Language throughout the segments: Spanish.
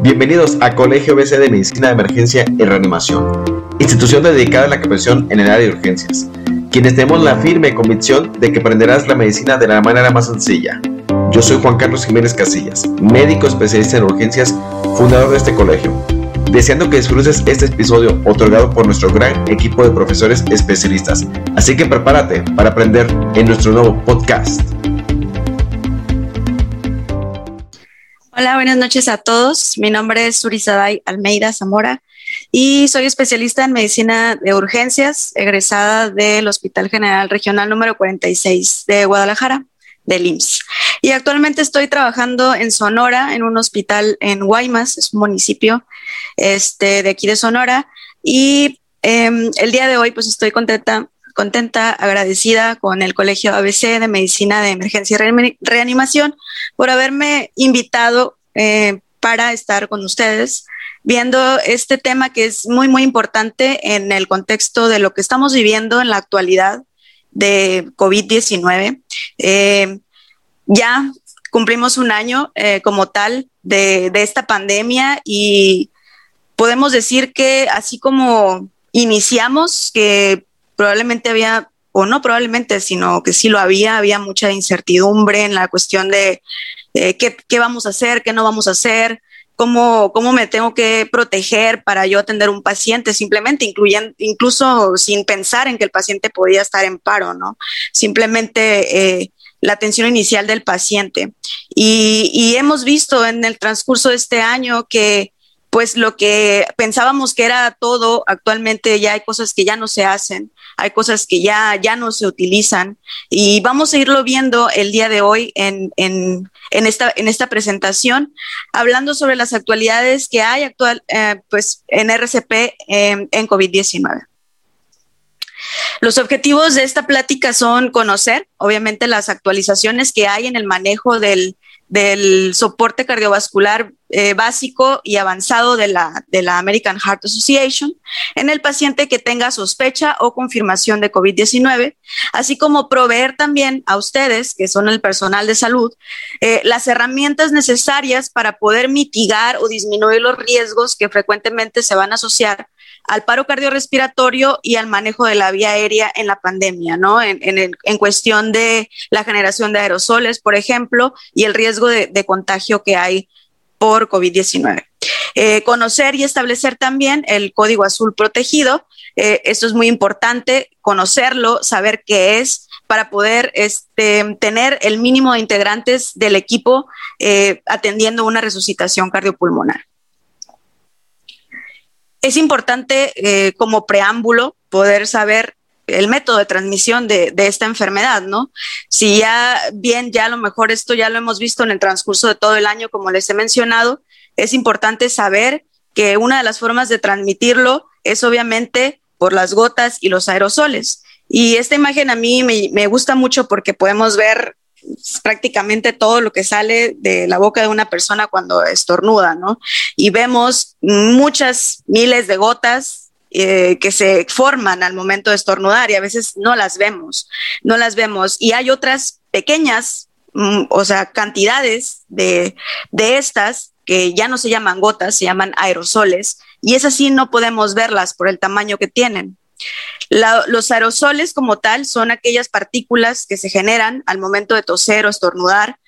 Bienvenidos a Colegio BC de Medicina de Emergencia y Reanimación, institución dedicada a la capacitación en el área de urgencias, quienes tenemos la firme convicción de que aprenderás la medicina de la manera más sencilla. Yo soy Juan Carlos Jiménez Casillas, médico especialista en urgencias, fundador de este colegio, deseando que disfrutes este episodio otorgado por nuestro gran equipo de profesores especialistas. Así que prepárate para aprender en nuestro nuevo podcast. Hola, buenas noches a todos. Mi nombre es Surizaday Almeida Zamora y soy especialista en medicina de urgencias, egresada del Hospital General Regional número 46 de Guadalajara, del IMSS. Y actualmente estoy trabajando en Sonora, en un hospital en Guaymas, es un municipio este, de aquí de Sonora. Y em, el día de hoy, pues estoy contenta contenta, agradecida con el Colegio ABC de Medicina de Emergencia y Reanimación por haberme invitado eh, para estar con ustedes viendo este tema que es muy, muy importante en el contexto de lo que estamos viviendo en la actualidad de COVID-19. Eh, ya cumplimos un año eh, como tal de, de esta pandemia y podemos decir que así como iniciamos, que probablemente había, o no probablemente, sino que sí lo había, había mucha incertidumbre en la cuestión de qué, qué, vamos a hacer, qué no vamos a hacer, cómo, cómo me tengo que proteger para yo atender un paciente, simplemente incluyendo, incluso sin pensar en que el paciente podía estar en paro, ¿no? Simplemente eh, la atención inicial del paciente. Y, y hemos visto en el transcurso de este año que pues lo que pensábamos que era todo, actualmente ya hay cosas que ya no se hacen, hay cosas que ya, ya no se utilizan y vamos a irlo viendo el día de hoy en, en, en esta, en esta presentación, hablando sobre las actualidades que hay actual, eh, pues en RCP en COVID-19. Los objetivos de esta plática son conocer, obviamente, las actualizaciones que hay en el manejo del, del soporte cardiovascular eh, básico y avanzado de la, de la American Heart Association en el paciente que tenga sospecha o confirmación de COVID-19, así como proveer también a ustedes, que son el personal de salud, eh, las herramientas necesarias para poder mitigar o disminuir los riesgos que frecuentemente se van a asociar al paro cardiorrespiratorio y al manejo de la vía aérea en la pandemia, ¿no? En, cuestión de la generación de aerosoles, por ejemplo, y el riesgo de, de contagio que hay por COVID-19. Eh, conocer y establecer también el código azul protegido. Eh, esto es muy importante, conocerlo, saber qué es para poder este, tener el mínimo de integrantes del equipo eh, atendiendo una resucitación cardiopulmonar. Es importante eh, como preámbulo poder saber el método de transmisión de, de, esta enfermedad, ¿no? Si ya bien, ya a lo mejor esto ya lo hemos visto en el transcurso de todo el año, como les he mencionado, es importante saber que una de las formas de transmitirlo es obviamente por las gotas y los aerosoles. Y esta imagen a mí me, me gusta mucho porque podemos ver prácticamente todo lo que sale de la boca de una persona cuando estornuda, ¿no? Y vemos muchas miles de gotas eh, que se forman al momento de estornudar y a veces no las vemos, no las vemos. Y hay otras pequeñas, mm, o sea, cantidades de, de estas que ya no se llaman gotas, se llaman aerosoles, y esas sí no podemos verlas por el tamaño que tienen. Los aerosoles como tal son aquellas partículas que se generan al momento de toser o estornudar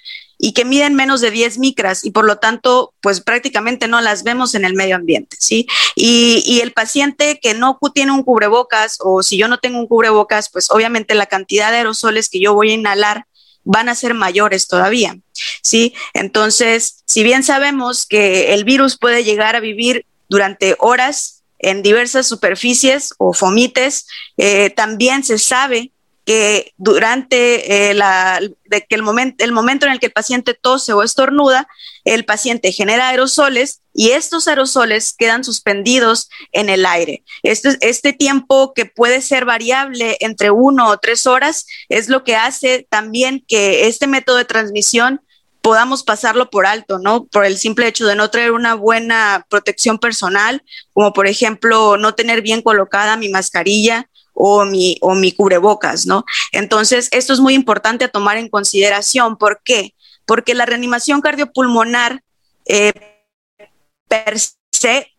y que miden menos de 10 micras y por lo tanto, pues prácticamente no las vemos en el medio ambiente, ¿sí? Y, y, el paciente que no tiene un cubrebocas o si yo no tengo un cubrebocas, pues obviamente la cantidad de aerosoles que yo voy a inhalar van a ser mayores todavía, ¿sí? Entonces, si bien sabemos que el virus puede llegar a vivir durante horas en diversas superficies o fomites. Eh, también se sabe que durante eh, la, de que el, momento el momento en el que el paciente tose o estornuda, el paciente genera aerosoles y estos aerosoles quedan suspendidos en el aire. Este, este tiempo que puede ser variable entre uno o tres horas es lo que hace también que este método de transmisión podamos pasarlo por alto, ¿no? Por el simple hecho de no traer una buena protección personal, como por ejemplo no tener bien colocada mi mascarilla o mi, o mi cubrebocas, ¿no? Entonces, esto es muy importante a tomar en consideración. ¿Por qué? Porque la reanimación cardiopulmonar eh, per se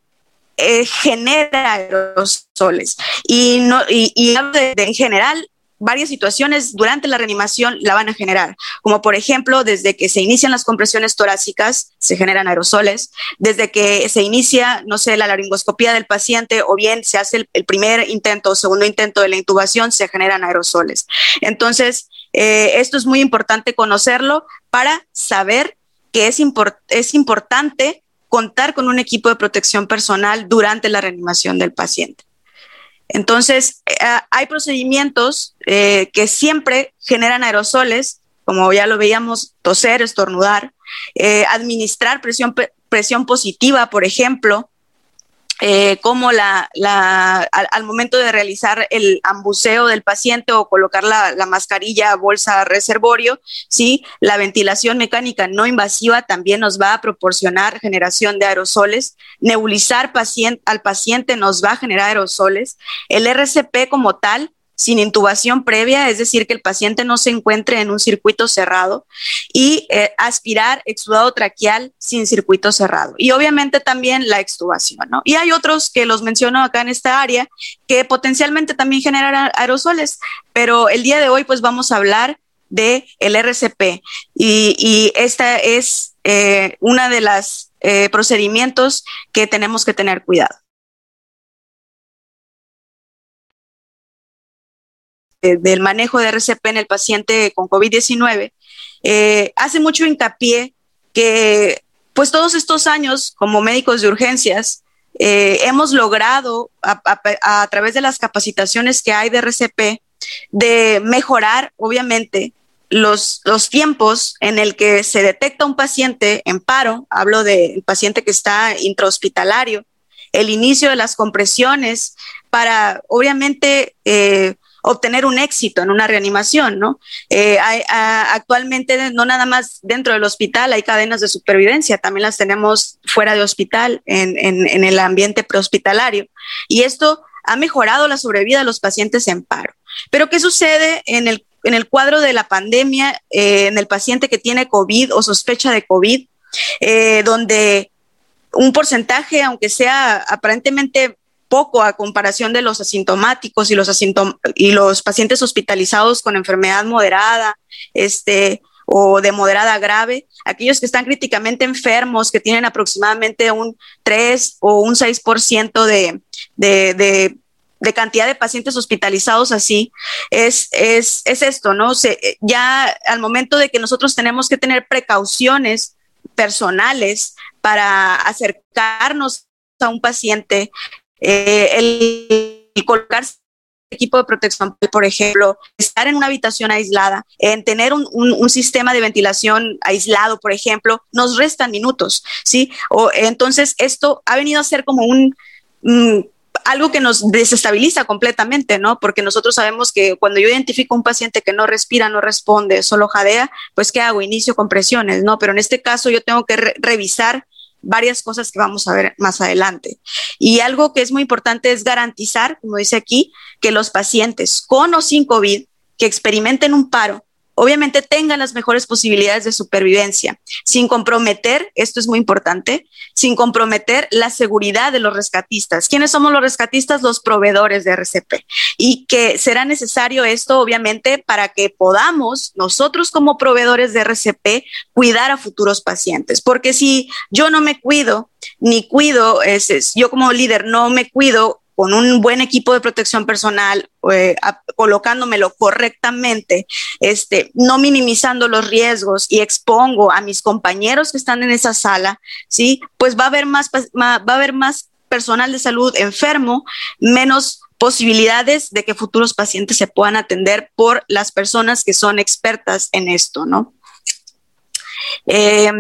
eh, genera aerosoles. Y, no, y, y en general, varias situaciones durante la reanimación la van a generar, como por ejemplo, desde que se inician las compresiones torácicas, se generan aerosoles, desde que se inicia, no sé, la laringoscopía del paciente o bien se hace el, primer intento o segundo intento de la intubación, se generan aerosoles. Entonces, eh, esto es muy importante conocerlo para saber que es, es importante contar con un equipo de protección personal durante la reanimación del paciente. Entonces, eh, hay procedimientos eh, que siempre generan aerosoles, como ya lo veíamos, toser, estornudar, eh, administrar presión, presión positiva, por ejemplo, eh, como la, al, momento de realizar el ambuceo del paciente o colocar la, mascarilla bolsa reservorio, ¿sí? la ventilación mecánica no invasiva también nos va a proporcionar generación de aerosoles, nebulizar al paciente nos va a generar aerosoles, el RCP como tal sin intubación previa, es decir, que el paciente no se encuentre en un circuito cerrado y eh, aspirar exudado traqueal sin circuito cerrado. Y obviamente también la extubación, ¿no? Y hay otros que los menciono acá en esta área que potencialmente también generan aerosoles, pero el día de hoy pues vamos a hablar de el RCP y, esta es eh, una de las eh, procedimientos que tenemos que tener cuidado. Del manejo de RCP en el paciente con COVID-19, eh, hace mucho hincapié que pues todos estos años como médicos de urgencias eh, hemos logrado a, través de las capacitaciones que hay de RCP de mejorar obviamente los, los tiempos en el que se detecta un paciente en paro, hablo del paciente que está intrahospitalario, el inicio de las compresiones para obviamente eh, obtener un éxito en una reanimación, ¿no? Eh, actualmente no nada más dentro del hospital hay cadenas de supervivencia, también las tenemos fuera de hospital, en, en, el ambiente prehospitalario. Y esto ha mejorado la sobrevida de los pacientes en paro. Pero ¿qué sucede en el, en el cuadro de la pandemia, eh, en el paciente que tiene COVID o sospecha de COVID, eh, donde un porcentaje, aunque sea aparentemente poco a comparación de los asintomáticos y los, y los pacientes hospitalizados con enfermedad moderada, este, o de moderada grave, aquellos que están críticamente enfermos, que tienen aproximadamente un 3 o un 6% de, de, de, de, cantidad de pacientes hospitalizados así, es, es, es esto, ¿no? Se, ya al momento de que nosotros tenemos que tener precauciones personales para acercarnos a un paciente eh, el, colocarse equipo de protección, por ejemplo, estar en una habitación aislada, en tener un, un, sistema de ventilación aislado, por ejemplo, nos restan minutos, ¿sí? O, entonces, esto ha venido a ser como un... Mm, algo que nos desestabiliza completamente, ¿no? Porque nosotros sabemos que cuando yo identifico un paciente que no respira, no responde, solo jadea, pues ¿qué hago? Inicio compresiones, ¿no? Pero en este caso yo tengo que revisar varias cosas que vamos a ver más adelante. Y algo que es muy importante es garantizar, como dice aquí, que los pacientes con o sin COVID que experimenten un paro obviamente tengan las mejores posibilidades de supervivencia, sin comprometer, esto es muy importante, sin comprometer la seguridad de los rescatistas. ¿Quiénes somos los rescatistas? Los proveedores de RCP. Y que será necesario esto, obviamente, para que podamos nosotros como proveedores de RCP cuidar a futuros pacientes. Porque si yo no me cuido, ni cuido, yo como líder no me cuido, con un buen equipo de protección personal, eh, colocándomelo correctamente, este, no minimizando los riesgos y expongo a mis compañeros que están en esa sala, ¿sí? Pues va a haber más, va a haber más personal de salud enfermo, menos posibilidades de que futuros pacientes se puedan atender por las personas que son expertas en esto, ¿no? Eh,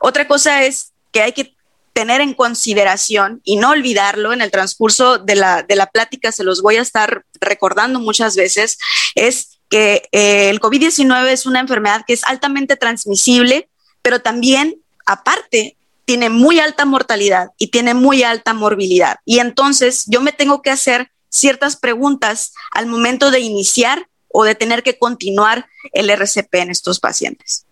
otra cosa es que hay que tener en consideración y no olvidarlo en el transcurso de la, de la plática, se los voy a estar recordando muchas veces, es que eh, el COVID-19 es una enfermedad que es altamente transmisible, pero también, aparte, tiene muy alta mortalidad y tiene muy alta morbilidad. Y entonces yo me tengo que hacer ciertas preguntas al momento de iniciar o de tener que continuar el RCP en estos pacientes.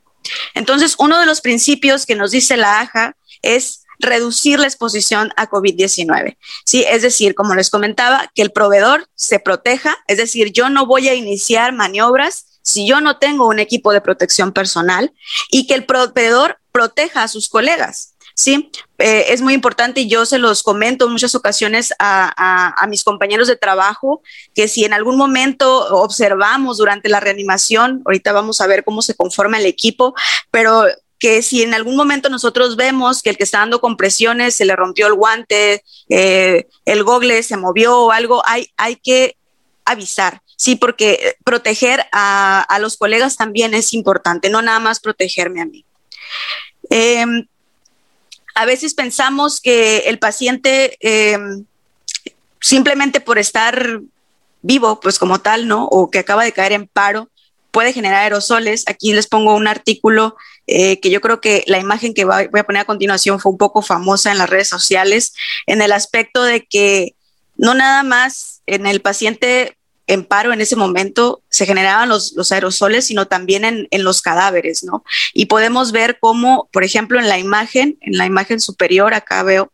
Entonces, uno de los principios que nos dice la AJA es reducir la exposición a COVID-19. Sí, es decir, como les comentaba, que el proveedor se proteja, es decir, yo no voy a iniciar maniobras si yo no tengo un equipo de protección personal y que el proveedor proteja a sus colegas. Sí, eh, es muy importante y yo se los comento en muchas ocasiones a, a, mis compañeros de trabajo que si en algún momento observamos durante la reanimación, ahorita vamos a ver cómo se conforma el equipo, pero que si en algún momento nosotros vemos que el que está dando compresiones se le rompió el guante, eh, el gogle se movió o algo, hay, hay que avisar. Sí, porque proteger a, a, los colegas también es importante, no nada más protegerme a mí. Eh, a veces pensamos que el paciente eh, simplemente por estar vivo, pues como tal, ¿no? O que acaba de caer en paro, puede generar aerosoles. Aquí les pongo un artículo eh, que yo creo que la imagen que voy a poner a continuación fue un poco famosa en las redes sociales, en el aspecto de que no nada más en el paciente en paro en ese momento se generaban los, los aerosoles, sino también en, en, los cadáveres, ¿no? Y podemos ver cómo, por ejemplo, en la imagen, en la imagen superior, acá veo,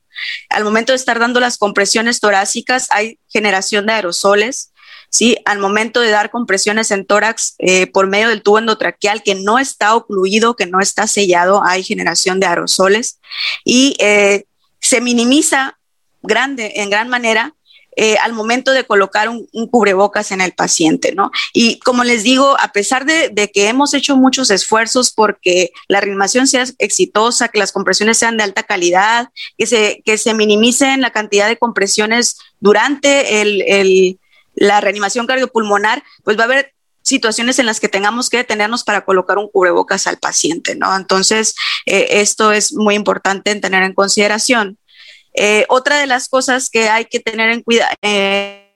al momento de estar dando las compresiones torácicas hay generación de aerosoles, ¿sí? Al momento de dar compresiones en tórax eh, por medio del tubo endotraqueal que no está ocluido, que no está sellado, hay generación de aerosoles y eh, se minimiza grande, en gran manera eh, al momento de colocar un, un, cubrebocas en el paciente, ¿no? Y como les digo, a pesar de, que hemos hecho muchos esfuerzos porque la reanimación sea exitosa, que las compresiones sean de alta calidad, que se, que se minimicen la cantidad de compresiones durante el, la reanimación cardiopulmonar, pues va a haber situaciones en las que tengamos que detenernos para colocar un cubrebocas al paciente, ¿no? Entonces, eh, esto es muy importante en tener en consideración. Eh, otra de las cosas que hay que tener en cuidado, eh,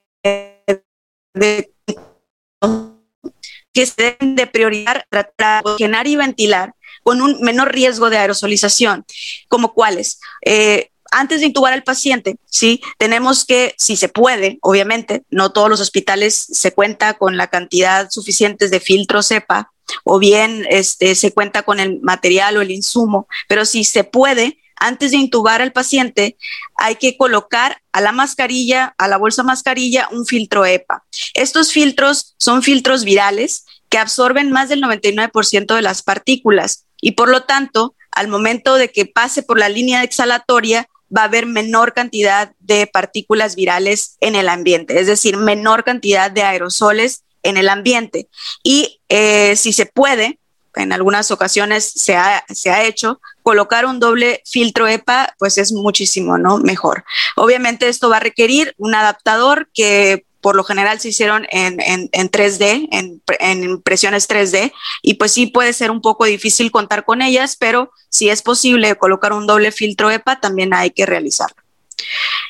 que se deben de priorizar, tratar, oxigenar y ventilar con un menor riesgo de aerosolización, como cuáles. Eh, antes de intubar al paciente, sí, tenemos que, si se puede, obviamente, no todos los hospitales se cuenta con la cantidad suficiente de filtro cepa o bien este, se cuenta con el material o el insumo, pero si se puede, antes de intubar al paciente, hay que colocar a la mascarilla, a la bolsa mascarilla, un filtro EPA. Estos filtros son filtros virales que absorben más del 99% de las partículas y por lo tanto, al momento de que pase por la línea exhalatoria, va a haber menor cantidad de partículas virales en el ambiente, es decir, menor cantidad de aerosoles en el ambiente. Y eh, si se puede, en algunas ocasiones se ha, se ha, hecho, colocar un doble filtro EPA, pues es muchísimo ¿no? mejor. Obviamente esto va a requerir un adaptador que por lo general se hicieron en, en, en 3D, en, impresiones 3D, y pues sí puede ser un poco difícil contar con ellas, pero si es posible colocar un doble filtro EPA, también hay que realizarlo.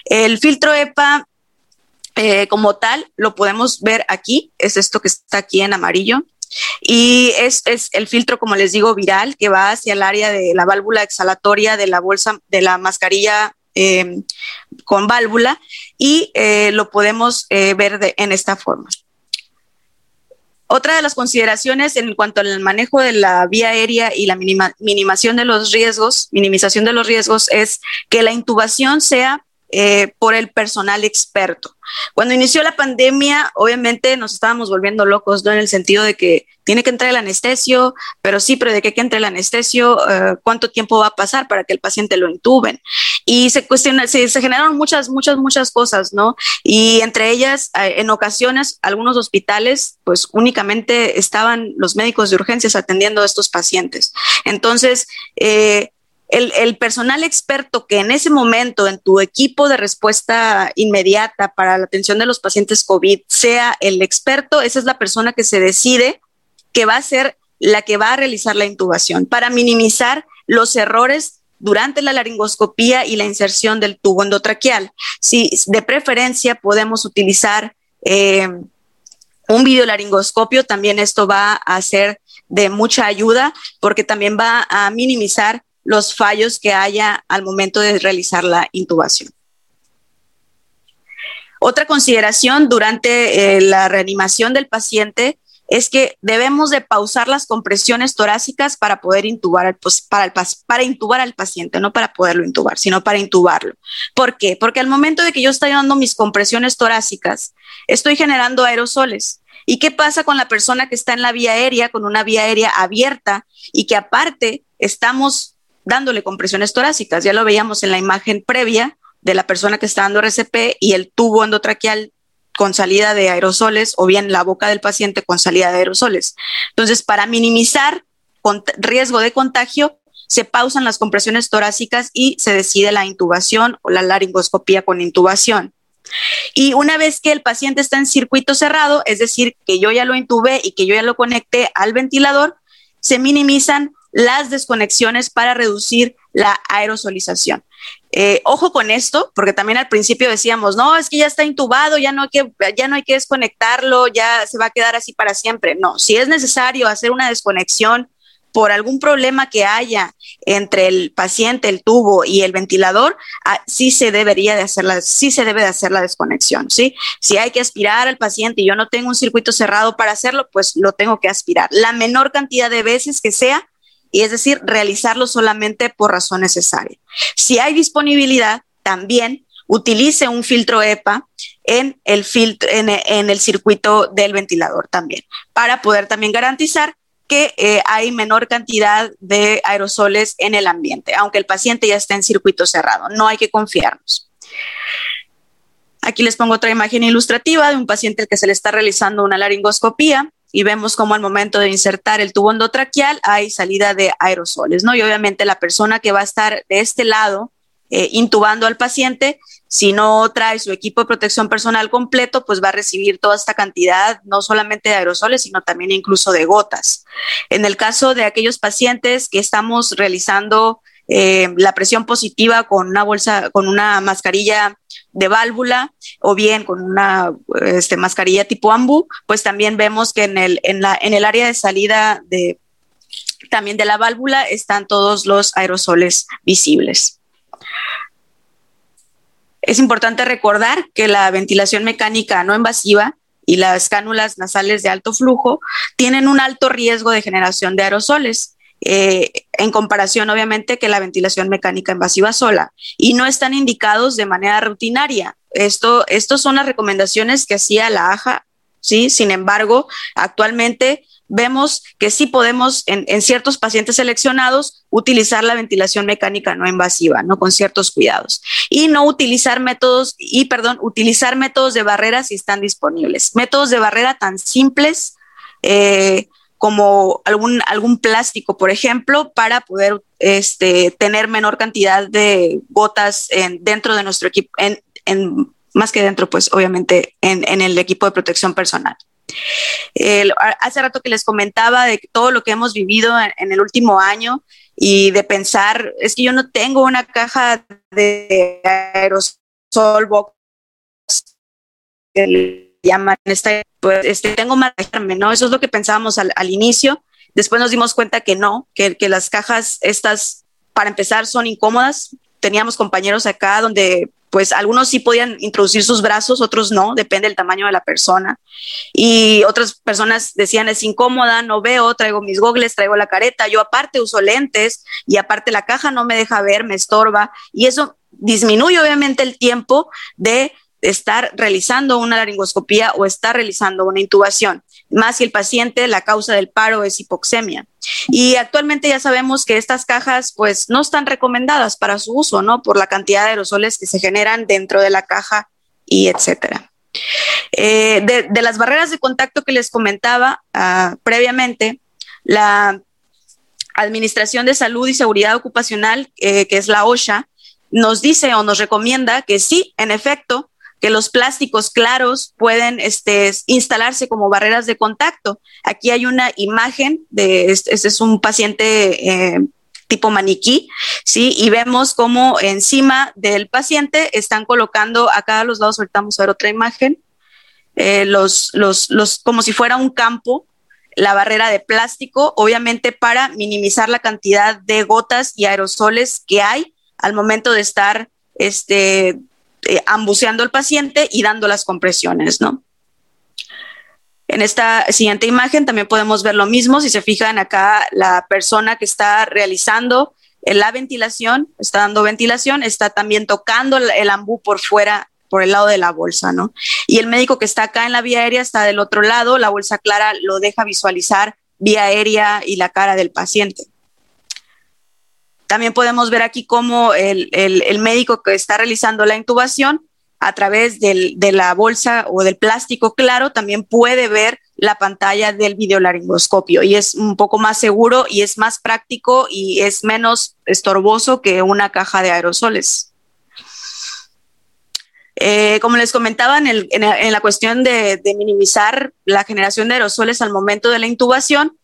El filtro EPA eh, como tal lo podemos ver aquí, es esto que está aquí en amarillo. Y es, es, el filtro, como les digo, viral que va hacia el área de la válvula exhalatoria de la bolsa, de la mascarilla eh, con válvula y eh, lo podemos eh, ver de, en esta forma. Otra de las consideraciones en cuanto al manejo de la vía aérea y la minima, minimación de los riesgos, minimización de los riesgos, es que la intubación sea eh, por el personal experto. Cuando inició la pandemia, obviamente nos estábamos volviendo locos, ¿no? En el sentido de que tiene que entrar el anestesio, pero sí, pero de qué que entre el anestesio, uh, cuánto tiempo va a pasar para que el paciente lo intuben. Y se, cuestiona, se, generaron muchas, muchas, muchas cosas, ¿no? Y entre ellas, uh, en ocasiones, algunos hospitales, pues únicamente estaban los médicos de urgencias atendiendo a estos pacientes. Entonces, eh, el, personal experto que en ese momento en tu equipo de respuesta inmediata para la atención de los pacientes COVID sea el experto, esa es la persona que se decide que va a ser la que va a realizar la intubación para minimizar los errores durante la laringoscopía y la inserción del tubo endotraqueal. Si de preferencia podemos utilizar eh, un videolaringoscopio, también esto va a ser de mucha ayuda porque también va a minimizar los fallos que haya al momento de realizar la intubación. Otra consideración durante eh, la reanimación del paciente es que debemos de pausar las compresiones torácicas para poder intubar pues, para, para intubar al paciente, no para poderlo intubar, sino para intubarlo. ¿Por qué? Porque al momento de que yo estoy dando mis compresiones torácicas, estoy generando aerosoles. ¿Y qué pasa con la persona que está en la vía aérea, con una vía aérea abierta y que aparte estamos dándole compresiones torácicas? Ya lo veíamos en la imagen previa de la persona que está dando RCP y el tubo endotraqueal con salida de aerosoles o bien la boca del paciente con salida de aerosoles. Entonces, para minimizar riesgo de contagio, se pausan las compresiones torácicas y se decide la intubación o la laringoscopía con intubación. Y una vez que el paciente está en circuito cerrado, es decir, que yo ya lo intubé y que yo ya lo conecté al ventilador, se minimizan las desconexiones para reducir la aerosolización. Eh, ojo con esto, porque también al principio decíamos, no, es que ya está intubado, ya no, hay que, ya no hay que desconectarlo, ya se va a quedar así para siempre. No, si es necesario hacer una desconexión por algún problema que haya entre el paciente, el tubo y el ventilador, ah, sí se debería de hacer la, sí se debe de hacer la desconexión, ¿sí? Si hay que aspirar al paciente y yo no tengo un circuito cerrado para hacerlo, pues lo tengo que aspirar. La menor cantidad de veces que sea, y es decir, realizarlo solamente por razón necesaria. Si hay disponibilidad, también utilice un filtro EPA en el, filtro, en, el circuito del ventilador también, para poder también garantizar que eh, hay menor cantidad de aerosoles en el ambiente, aunque el paciente ya esté en circuito cerrado. No hay que confiarnos. Aquí les pongo otra imagen ilustrativa de un paciente al que se le está realizando una laringoscopía y vemos cómo al momento de insertar el tubo endotraqueal hay salida de aerosoles, ¿no? Y obviamente la persona que va a estar de este lado eh, intubando al paciente, si no trae su equipo de protección personal completo, pues va a recibir toda esta cantidad, no solamente de aerosoles, sino también incluso de gotas. En el caso de aquellos pacientes que estamos realizando eh, la presión positiva con una bolsa, con una mascarilla de válvula o bien con una este, mascarilla tipo AMBU, pues también vemos que en el, en, la, en el área de salida de, también de la válvula están todos los aerosoles visibles. Es importante recordar que la ventilación mecánica no invasiva y las cánulas nasales de alto flujo tienen un alto riesgo de generación de aerosoles. Eh, en comparación obviamente que la ventilación mecánica invasiva sola y no están indicados de manera rutinaria. Esto, estos son las recomendaciones que hacía la AJA, ¿sí? Sin embargo, actualmente vemos que sí podemos en, ciertos pacientes seleccionados utilizar la ventilación mecánica no invasiva, ¿no? Con ciertos cuidados. Y no utilizar métodos, y perdón, utilizar métodos de barrera si están disponibles. Métodos de barrera tan simples eh, como algún, algún plástico, por ejemplo, para poder este, tener menor cantidad de gotas en, dentro de nuestro equipo, en, más que dentro, pues obviamente en, en el equipo de protección personal. Hace rato que les comentaba de todo lo que hemos vivido en, el último año y de pensar, es que yo no tengo una caja de aerosol box llaman esta, pues este, tengo más, ¿no? Eso es lo que pensábamos al, inicio. Después nos dimos cuenta que no, que, que las cajas estas, para empezar, son incómodas. Teníamos compañeros acá donde pues algunos sí podían introducir sus brazos, otros no, depende del tamaño de la persona. Y otras personas decían, es incómoda, no veo, traigo mis gogles, traigo la careta, yo aparte uso lentes y aparte la caja no me deja ver, me estorba. Y eso disminuye obviamente el tiempo de estar realizando una laringoscopía o estar realizando una intubación, más si el paciente, la causa del paro es hipoxemia. Y actualmente ya sabemos que estas cajas pues no están recomendadas para su uso, ¿no? Por la cantidad de aerosoles que se generan dentro de la caja y etcétera. Eh, de, las barreras de contacto que les comentaba ah, previamente, la Administración de Salud y Seguridad Ocupacional, eh, que es la OSHA, nos dice o nos recomienda que sí, en efecto, que los plásticos claros pueden este, instalarse como barreras de contacto. Aquí hay una imagen de, este, es un paciente eh, tipo maniquí, ¿sí? Y vemos cómo encima del paciente están colocando a los lados, ahorita vamos a ver otra imagen, eh, los, los, los, como si fuera un campo, la barrera de plástico, obviamente para minimizar la cantidad de gotas y aerosoles que hay al momento de estar este, eh, ambuceando al paciente y dando las compresiones, ¿no? En esta siguiente imagen también podemos ver lo mismo. Si se fijan acá, la persona que está realizando la ventilación, está dando ventilación, está también tocando el ambú por fuera, por el lado de la bolsa, ¿no? Y el médico que está acá en la vía aérea está del otro lado, la bolsa clara lo deja visualizar vía aérea y la cara del paciente. También podemos ver aquí cómo el, médico que está realizando la intubación a través de la bolsa o del plástico claro también puede ver la pantalla del videolaringoscopio y es un poco más seguro y es más práctico y es menos estorboso que una caja de aerosoles. Eh, como les comentaba en, la cuestión de, minimizar la generación de aerosoles al momento de la intubación,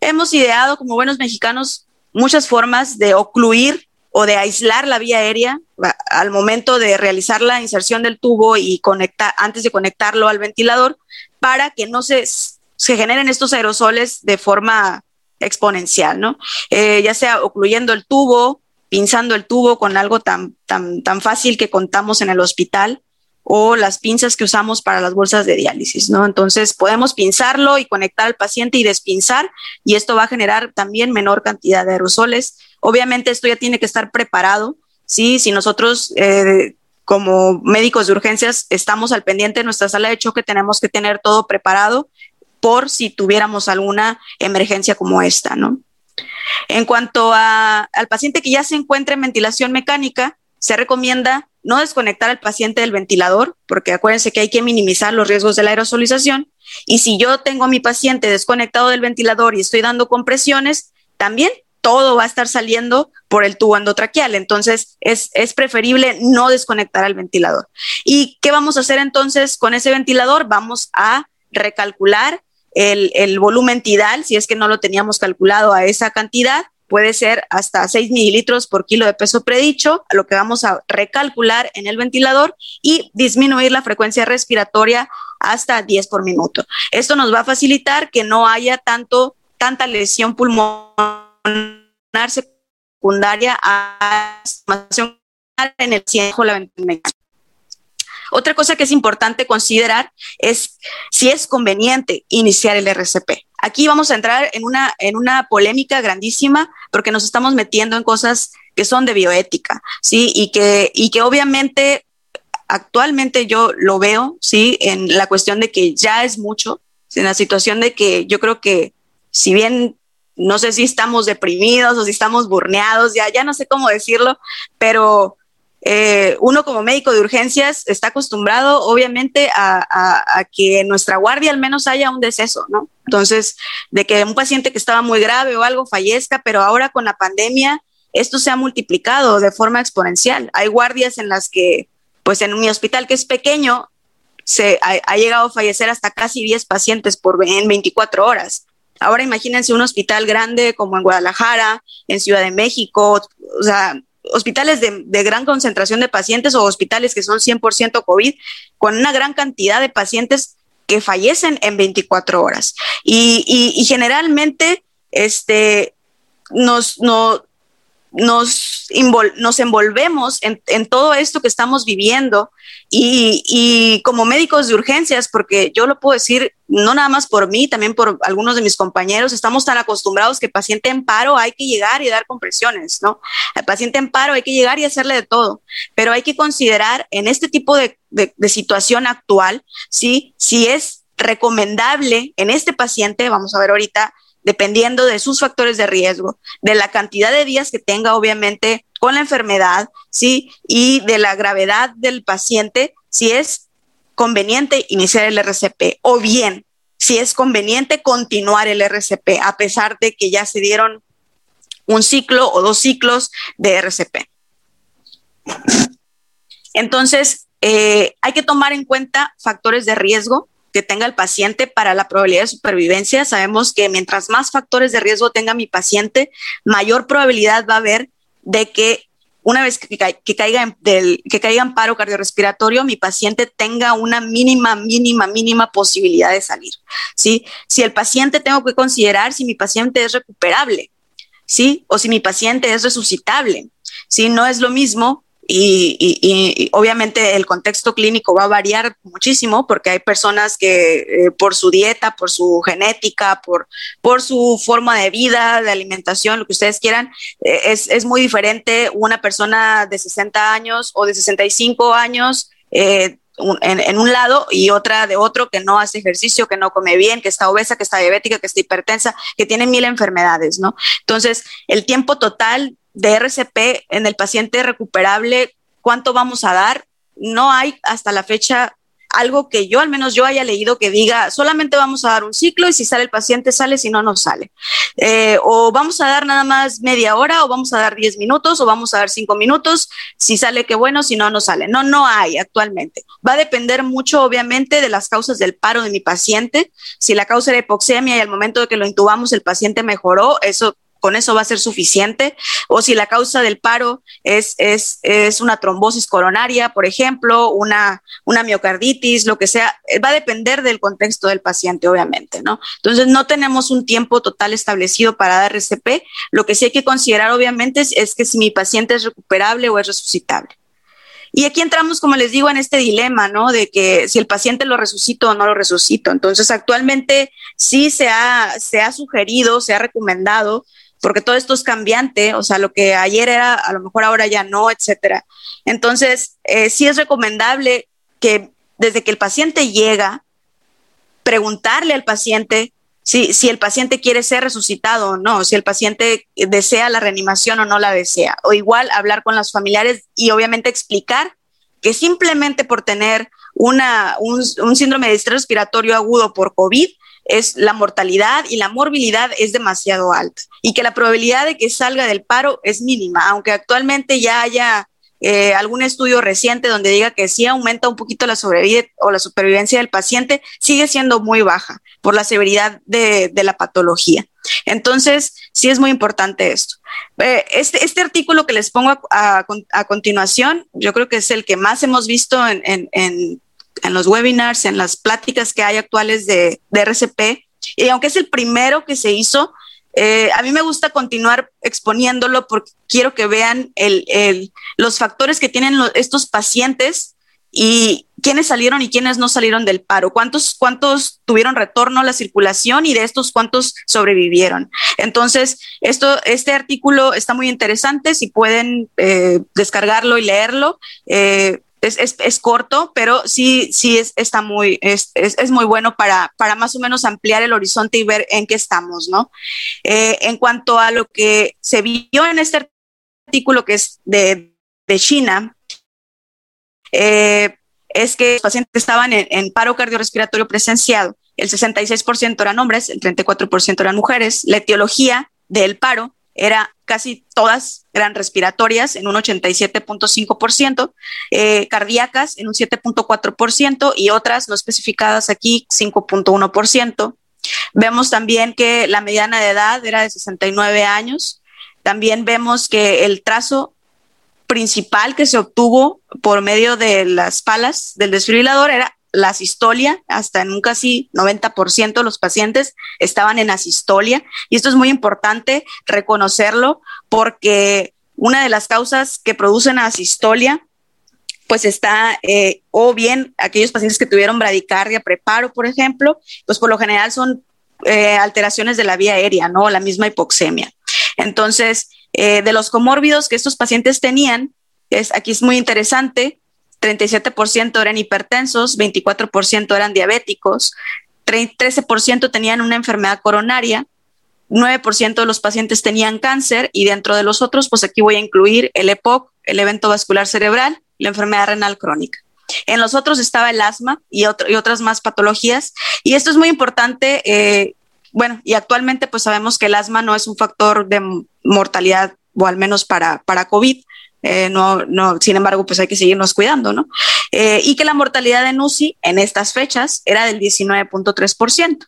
hemos ideado como buenos mexicanos muchas formas de ocluir o de aislar la vía aérea al momento de realizar la inserción del tubo y conectar antes de conectarlo al ventilador para que no se, se generen estos aerosoles de forma exponencial, ¿no? Eh, ya sea ocluyendo el tubo, pinzando el tubo con algo tan, tan, tan fácil que contamos en el hospital, o las pinzas que usamos para las bolsas de diálisis, ¿no? Entonces podemos pinzarlo y conectar al paciente y despinzar y esto va a generar también menor cantidad de aerosoles. Obviamente esto ya tiene que estar preparado, ¿sí? Si nosotros eh, como médicos de urgencias estamos al pendiente de nuestra sala de choque, tenemos que tener todo preparado por si tuviéramos alguna emergencia como esta, ¿no? En cuanto al paciente que ya se encuentra en ventilación mecánica, se recomienda no desconectar al paciente del ventilador, porque acuérdense que hay que minimizar los riesgos de la aerosolización. Y si yo tengo a mi paciente desconectado del ventilador y estoy dando compresiones, también todo va a estar saliendo por el tubo endotraqueal. Entonces, es, preferible no desconectar al ventilador. ¿Y qué vamos a hacer entonces con ese ventilador? Vamos a recalcular el, el volumen tidal, si es que no lo teníamos calculado a esa cantidad, puede ser hasta 6 mililitros por kilo de peso predicho, lo que vamos a recalcular en el ventilador y disminuir la frecuencia respiratoria hasta 10 por minuto. Esto nos va a facilitar que no haya tanto, tanta lesión pulmonar secundaria a en el cielo la Otra cosa que es importante considerar es si es conveniente iniciar el RCP. Aquí vamos a entrar en una, en una polémica grandísima porque nos estamos metiendo en cosas que son de bioética, ¿sí? Y que, y que obviamente actualmente yo lo veo, ¿sí? En la cuestión de que ya es mucho, en la situación de que yo creo que si bien no sé si estamos deprimidos o si estamos burneados, ya, ya no sé cómo decirlo, pero eh, uno como médico de urgencias está acostumbrado obviamente a, que en nuestra guardia al menos haya un deceso, ¿no? Entonces, de que un paciente que estaba muy grave o algo fallezca, pero ahora con la pandemia esto se ha multiplicado de forma exponencial. Hay guardias en las que, pues en mi hospital que es pequeño, se ha, llegado a fallecer hasta casi 10 pacientes por, en 24 horas. Ahora imagínense un hospital grande como en Guadalajara, en Ciudad de México, o sea, hospitales de, gran concentración de pacientes o hospitales que son 100% COVID, con una gran cantidad de pacientes que fallecen en 24 horas. Y, generalmente, este, nos, no, nos, nos envolvemos en, todo esto que estamos viviendo y, como médicos de urgencias, porque yo lo puedo decir no nada más por mí, también por algunos de mis compañeros, estamos tan acostumbrados que paciente en paro hay que llegar y dar compresiones, ¿no? Al paciente en paro hay que llegar y hacerle de todo, pero hay que considerar en este tipo de, de, de situación actual, ¿sí? Si es recomendable en este paciente, vamos a ver ahorita, dependiendo de sus factores de riesgo, de la cantidad de días que tenga, obviamente, con la enfermedad, ¿sí? Y de la gravedad del paciente, si es conveniente iniciar el RCP o bien si es conveniente continuar el RCP a pesar de que ya se dieron un ciclo o dos ciclos de RCP. Entonces, eh, hay que tomar en cuenta factores de riesgo que tenga el paciente para la probabilidad de supervivencia. Sabemos que mientras más factores de riesgo tenga mi paciente, mayor probabilidad va a haber de que una vez que, caiga, en, que caiga en paro cardiorrespiratorio, mi paciente tenga una mínima, mínima, mínima posibilidad de salir. ¿sí? Si el paciente tengo que considerar si mi paciente es recuperable, ¿sí? O si mi paciente es resucitable. ¿sí? No es lo mismo y, obviamente el contexto clínico va a variar muchísimo porque hay personas que eh, por su dieta, por su genética, por, por su forma de vida, de alimentación, lo que ustedes quieran, eh, es, es, muy diferente una persona de 60 años o de 65 años. Eh, en, en, un lado y otra de otro que no hace ejercicio, que no come bien, que está obesa, que está diabética, que está hipertensa, que tiene mil enfermedades, ¿no? Entonces, el tiempo total de RCP en el paciente recuperable, ¿cuánto vamos a dar? No hay hasta la fecha algo que yo, al menos yo haya leído que diga, solamente vamos a dar un ciclo y si sale el paciente sale, si no, no sale. Eh, o vamos a dar nada más media hora, o vamos a dar 10 minutos, o vamos a dar 5 minutos, si sale, qué bueno, si no, no sale. No, no hay actualmente. Va a depender mucho, obviamente, de las causas del paro de mi paciente. Si la causa era hipoxemia y al momento de que lo intubamos el paciente mejoró, eso con eso va a ser suficiente, o si la causa del paro es, es, es una trombosis coronaria, por ejemplo, una, una miocarditis, lo que sea, eh, va a depender del contexto del paciente, obviamente, ¿no? Entonces, no tenemos un tiempo total establecido para dar RCP. Lo que sí hay que considerar, obviamente, es, es que si mi paciente es recuperable o es resucitable. Y aquí entramos, como les digo, en este dilema, ¿no? De que si el paciente lo resucito o no lo resucito. Entonces, actualmente sí se ha, se ha sugerido, se ha recomendado porque todo esto es cambiante, o sea, lo que ayer era, a lo mejor ahora ya no, etcétera. Entonces, eh, sí es recomendable que desde que el paciente llega, preguntarle al paciente si, si el paciente quiere ser resucitado o no, si el paciente desea la reanimación o no la desea, o igual hablar con los familiares y obviamente explicar que simplemente por tener una, un, síndrome de estrés respiratorio agudo por COVID, es la mortalidad y la morbilidad es demasiado alta y que la probabilidad de que salga del paro es mínima, aunque actualmente ya haya eh, algún estudio reciente donde diga que sí aumenta un poquito la sobrevivencia o la supervivencia del paciente, sigue siendo muy baja por la severidad de, la patología. Entonces, sí es muy importante esto. Eh, este, este, artículo que les pongo a, continuación, yo creo que es el que más hemos visto en los webinars, en las pláticas que hay actuales de, RCP. Y aunque es el primero que se hizo, eh, a mí me gusta continuar exponiéndolo porque quiero que vean los factores que tienen estos pacientes y quiénes salieron y quiénes no salieron del paro, cuántos, cuántos tuvieron retorno a la circulación y de estos cuántos sobrevivieron. Entonces, esto, este artículo está muy interesante, si pueden eh, descargarlo y leerlo. Eh, es, corto, pero sí, sí es, está muy, es, muy bueno para, para más o menos ampliar el horizonte y ver en qué estamos, ¿no? Eh, en cuanto a lo que se vio en este artículo que es de, China, eh, es que los pacientes estaban en, en paro cardiorrespiratorio presenciado. El 66% eran hombres, el 34% eran mujeres. La etiología del paro era casi todas eran respiratorias en un 87.5%, eh, cardíacas en un 7.4% y otras no especificadas aquí 5.1%. Vemos también que la mediana de edad era de 69 años. También vemos que el trazo principal que se obtuvo por medio de las palas del desfibrilador era la asistolia, hasta en un casi 90% de los pacientes estaban en asistolia. Y esto es muy importante reconocerlo porque una de las causas que producen asistolia pues está, eh, o bien aquellos pacientes que tuvieron bradicardia, preparo, por ejemplo, pues por lo general son eh, alteraciones de la vía aérea, ¿no? La misma hipoxemia. Entonces, eh, de los comórbidos que estos pacientes tenían, es, aquí es muy interesante, 37% eran hipertensos, 24% eran diabéticos, 13% tenían una enfermedad coronaria, 9% de los pacientes tenían cáncer y dentro de los otros, pues aquí voy a incluir el EPOC, el evento vascular cerebral la enfermedad renal crónica. En los otros estaba el asma y, y otras más patologías. Y esto es muy importante. Eh, bueno, y actualmente pues sabemos que el asma no es un factor de mortalidad, o al menos para, para COVID, eh, no, no, sin embargo, pues hay que seguirnos cuidando, ¿no? Eh, y que la mortalidad en UCI en estas fechas era del 19.3%.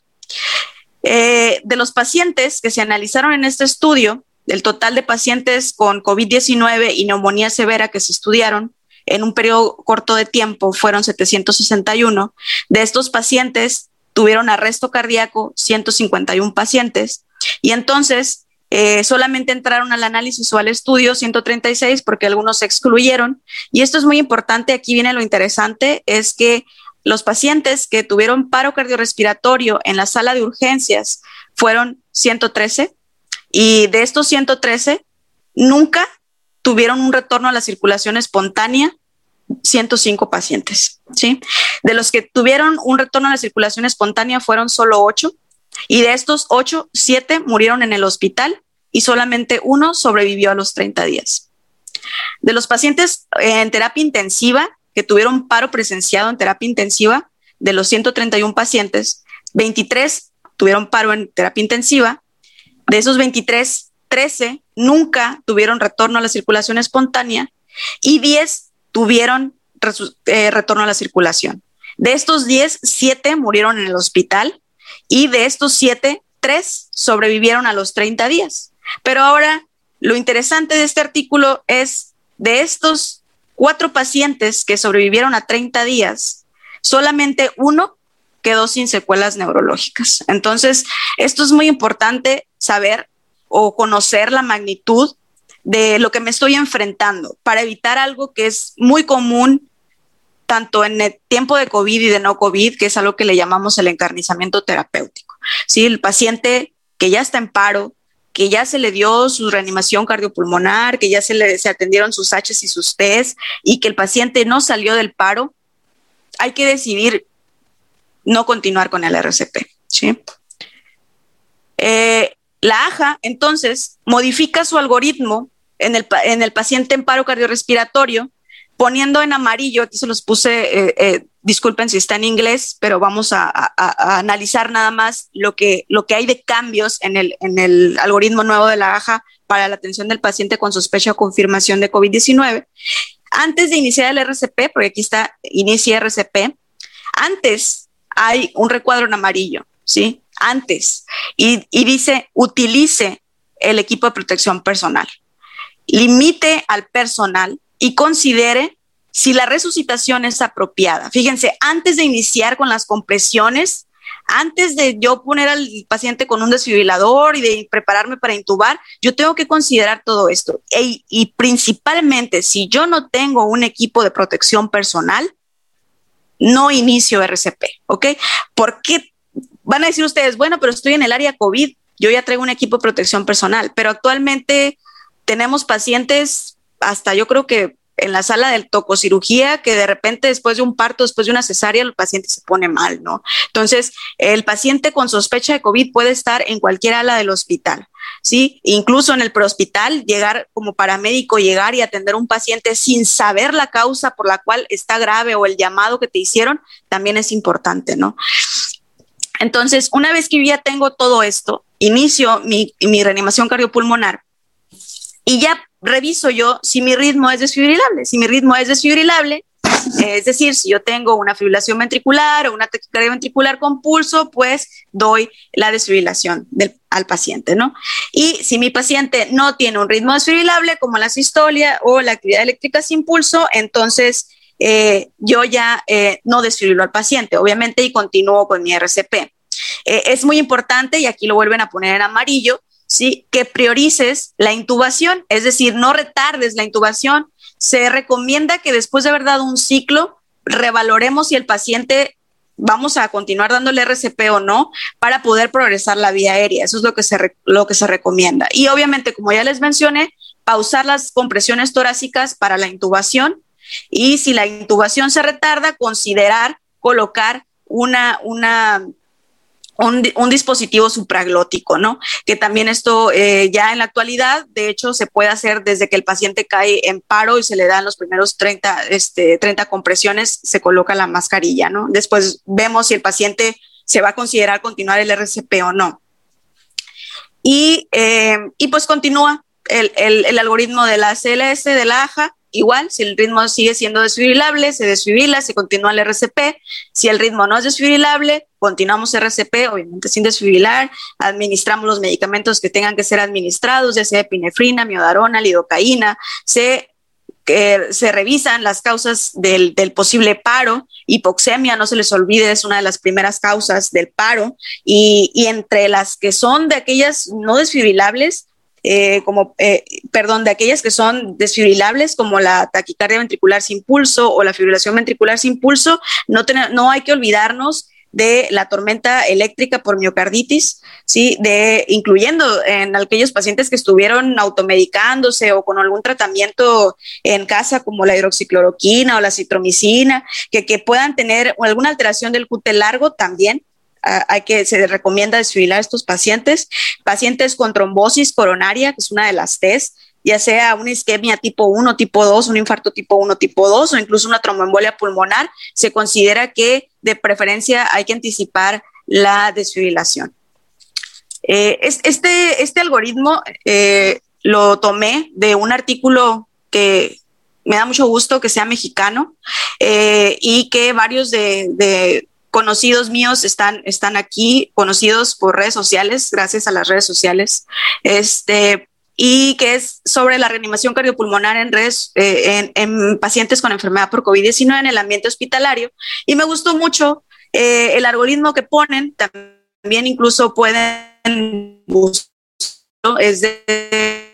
Eh, de los pacientes que se analizaron en este estudio, del total de pacientes con COVID-19 y neumonía severa que se estudiaron en un periodo corto de tiempo fueron 761. De estos pacientes tuvieron arresto cardíaco 151 pacientes y entonces eh, solamente entraron al análisis o al estudio 136 porque algunos se excluyeron. Y esto es muy importante, aquí viene lo interesante, es que los pacientes que tuvieron paro cardiorrespiratorio en la sala de urgencias fueron 113 y de estos 113 nunca tuvieron un retorno a la circulación espontánea 105 pacientes, ¿sí? De los que tuvieron un retorno a la circulación espontánea fueron solo 8 y de estos 8, 7 murieron en el hospital y solamente uno sobrevivió a los 30 días. De los pacientes en terapia intensiva que tuvieron paro presenciado en terapia intensiva, de los 131 pacientes, 23 tuvieron paro en terapia intensiva. De esos 23, 13 nunca tuvieron retorno a la circulación espontánea y 10 tuvieron eh, retorno a la circulación. De estos 10, 7 murieron en el hospital y de estos 7, 3 sobrevivieron a los 30 días. Pero ahora, lo interesante de este artículo es de estos cuatro pacientes que sobrevivieron a 30 días, solamente uno quedó sin secuelas neurológicas. Entonces, esto es muy importante saber o conocer la magnitud de lo que me estoy enfrentando para evitar algo que es muy común tanto en el tiempo de COVID y de no COVID, que es algo que le llamamos el encarnizamiento terapéutico. Sí, el paciente que ya está en paro, que ya se le dio su reanimación cardiopulmonar, que ya se le se atendieron sus H y sus Ts y que el paciente no salió del paro, hay que decidir no continuar con el RCP. ¿sí? Eh, la AJA, entonces, modifica su algoritmo en el, en el paciente en paro cardiorrespiratorio, poniendo en amarillo, aquí se los puse, eh, eh, disculpen si está en inglés, pero vamos a, analizar nada más lo que, lo que hay de cambios en el, en el algoritmo nuevo de la AJA para la atención del paciente con sospecha o confirmación de COVID-19. Antes de iniciar el RCP, porque aquí está inicia RCP, antes hay un recuadro en amarillo, ¿sí? Antes. Y, y dice, utilice el equipo de protección personal limite al personal y considere si la resucitación es apropiada. Fíjense, antes de iniciar con las compresiones, antes de yo poner al paciente con un desfibrilador y de prepararme para intubar, yo tengo que considerar todo esto. Y principalmente, si yo no tengo un equipo de protección personal, no inicio RCP, ¿ok? Porque van a decir ustedes, bueno, pero estoy en el área COVID, yo ya traigo un equipo de protección personal, pero actualmente tenemos pacientes hasta yo creo que en la sala del tococirugía que de repente después de un parto, después de una cesárea, el paciente se pone mal, ¿no? Entonces, el paciente con sospecha de COVID puede estar en cualquier ala del hospital, ¿sí? Incluso en el prehospital, llegar como paramédico, llegar y atender a un paciente sin saber la causa por la cual está grave o el llamado que te hicieron, también es importante, ¿no? Entonces, una vez que ya tengo todo esto, inicio mi, mi reanimación cardiopulmonar y ya reviso yo si mi ritmo es desfibrilable. Si mi ritmo es desfibrilable, es decir, si yo tengo una fibrilación ventricular o una taquicardia ventricular con pulso, pues doy la desfibrilación al paciente, ¿no? Y si mi paciente no tiene un ritmo desfibrilable, como la sistolia o la actividad eléctrica sin pulso, entonces eh, yo ya eh, no desfibrilo al paciente, obviamente, y continúo con mi RCP. Eh, es muy importante, y aquí lo vuelven a poner en amarillo, ¿sí? que priorices la intubación, es decir, no retardes la intubación. Se recomienda que después de haber dado un ciclo, revaloremos si el paciente vamos a continuar dándole RCP o no para poder progresar la vía aérea. Eso es lo que se, lo que se recomienda. Y obviamente, como ya les mencioné, pausar las compresiones torácicas para la intubación y si la intubación se retarda, considerar colocar una, una un, dispositivo supraglótico, ¿no? Que también esto eh, ya en la actualidad, de hecho, se puede hacer desde que el paciente cae en paro y se le dan los primeros 30, este, 30 compresiones, se coloca la mascarilla, ¿no? Después vemos si el paciente se va a considerar continuar el RCP o no. Y, eh, y pues continúa el, el, algoritmo de la CLS, de la AJA, igual, si el ritmo sigue siendo desfibrilable, se desfibrila, se continúa el RCP. Si el ritmo no es desfibrilable, continuamos RCP, obviamente sin desfibrilar, administramos los medicamentos que tengan que ser administrados, ya sea epinefrina, miodarona, lidocaína, se se revisan las causas del, del, posible paro. Hipoxemia, no se les olvide, es una de las primeras causas del paro. Y, y, entre las que son de aquellas no desfibrilables, eh, como, eh, perdón, de aquellas que son desfibrilables, como la taquicardia ventricular sin pulso o la fibrilación ventricular sin pulso, no, no hay que olvidarnos de la tormenta eléctrica por miocarditis, ¿sí? De, incluyendo en aquellos pacientes que estuvieron automedicándose o con algún tratamiento en casa como la hidroxicloroquina o la citromicina, que, que puedan tener alguna alteración del QT largo también, hay que, se recomienda desfibrilar a estos pacientes, pacientes con trombosis coronaria, que es una de las test, ya sea una isquemia tipo 1, tipo 2, un infarto tipo 1, tipo 2 o incluso una tromboembolia pulmonar, se considera que de preferencia hay que anticipar la desfibrilación. Eh, este, este algoritmo eh, lo tomé de un artículo que me da mucho gusto que sea mexicano eh, y que varios de, conocidos míos están, están aquí, conocidos por redes sociales, gracias a las redes sociales. Este, y que es sobre la reanimación cardiopulmonar en, redes, eh, en, pacientes con enfermedad por COVID-19 en el ambiente hospitalario. Y me gustó mucho eh, el algoritmo que ponen, también incluso pueden buscarlo, es de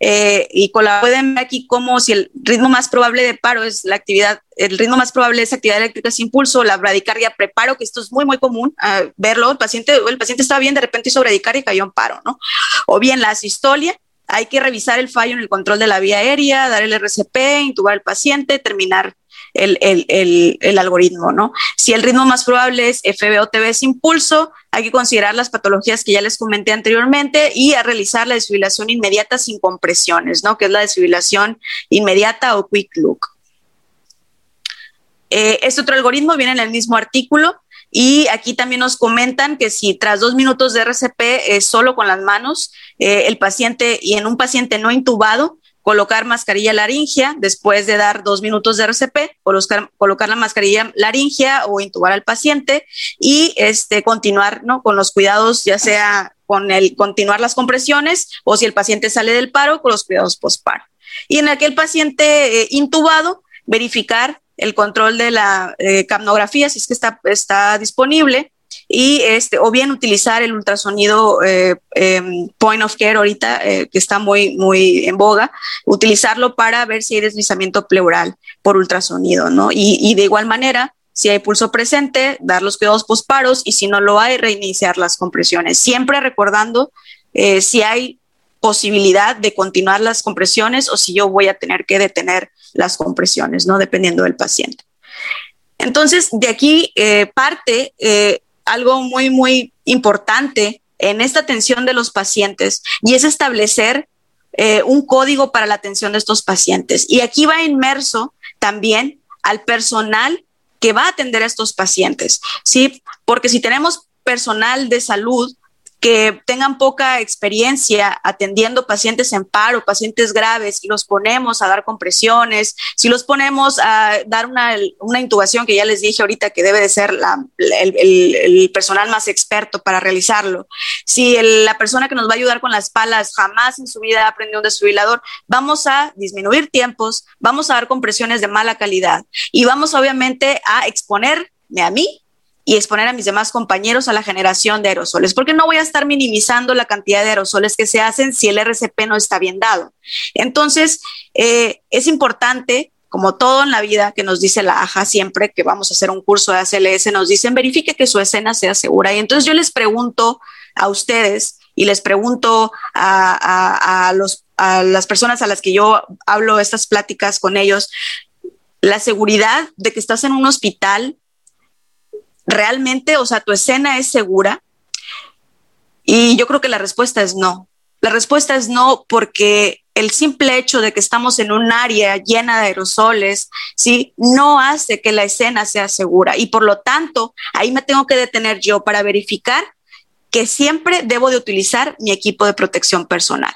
eh, y con la pueden ver aquí como si el ritmo más probable de paro es la actividad, el ritmo más probable es actividad eléctrica sin pulso, la bradicardia preparo, que esto es muy, muy común verlo. El paciente, el paciente estaba bien, de repente hizo bradicardia y cayó en paro, ¿no? O bien la asistolia, hay que revisar el fallo en el control de la vía aérea, dar el RCP, intubar al paciente, terminar el, el, el, algoritmo, ¿no? Si el ritmo más probable es FBOTB sin pulso, hay que considerar las patologías que ya les comenté anteriormente y a realizar la desfibrilación inmediata sin compresiones, ¿no? Que es la desfibrilación inmediata o quick look. Eh, este otro algoritmo viene en el mismo artículo y aquí también nos comentan que si tras dos minutos de RCP eh, solo con las manos, eh, el paciente y en un paciente no intubado, colocar mascarilla laringia después de dar dos minutos de RCP, colocar, colocar la mascarilla laringia o intubar al paciente y este, continuar ¿no? con los cuidados, ya sea con el continuar las compresiones o si el paciente sale del paro, con los cuidados postparo. Y en aquel paciente eh, intubado, verificar el control de la eh, capnografía, si es que está, está disponible, y este, o bien utilizar el ultrasonido eh, em, point of care ahorita, eh, que está muy, muy en boga, utilizarlo para ver si hay deslizamiento pleural por ultrasonido, ¿no? Y, y de igual manera, si hay pulso presente, dar los cuidados posparos y si no lo hay, reiniciar las compresiones. Siempre recordando eh, si hay posibilidad de continuar las compresiones o si yo voy a tener que detener las compresiones, ¿no? Dependiendo del paciente. Entonces, de aquí parte algo muy, muy importante en esta atención de los pacientes y es establecer eh, un código para la atención de estos pacientes. Y aquí va inmerso también al personal que va a atender a estos pacientes, ¿sí? Porque si tenemos personal de salud que tengan poca experiencia atendiendo pacientes en paro, pacientes graves, y los ponemos a dar compresiones, si los ponemos a dar una, una intubación, que ya les dije ahorita que debe de ser la, el, personal más experto para realizarlo, si la persona que nos va a ayudar con las palas jamás en su vida ha aprendido un desfibrilador, vamos a disminuir tiempos, vamos a dar compresiones de mala calidad y vamos obviamente a exponerme a mí y exponer a mis demás compañeros a la generación de aerosoles, porque no voy a estar minimizando la cantidad de aerosoles que se hacen si el RCP no está bien dado. Entonces, eh, es importante, como todo en la vida que nos dice la AJA siempre que vamos a hacer un curso de ACLS, nos dicen verifique que su escena sea segura. Y entonces yo les pregunto a ustedes y les pregunto a, a, los, a las personas a las que yo hablo estas pláticas con ellos, la seguridad de que estás en un hospital realmente, o sea, tu escena es segura? Y yo creo que la respuesta es no. La respuesta es no porque el simple hecho de que estamos en un área llena de aerosoles, ¿sí? No hace que la escena sea segura y por lo tanto, ahí me tengo que detener yo para verificar que siempre debo de utilizar mi equipo de protección personal.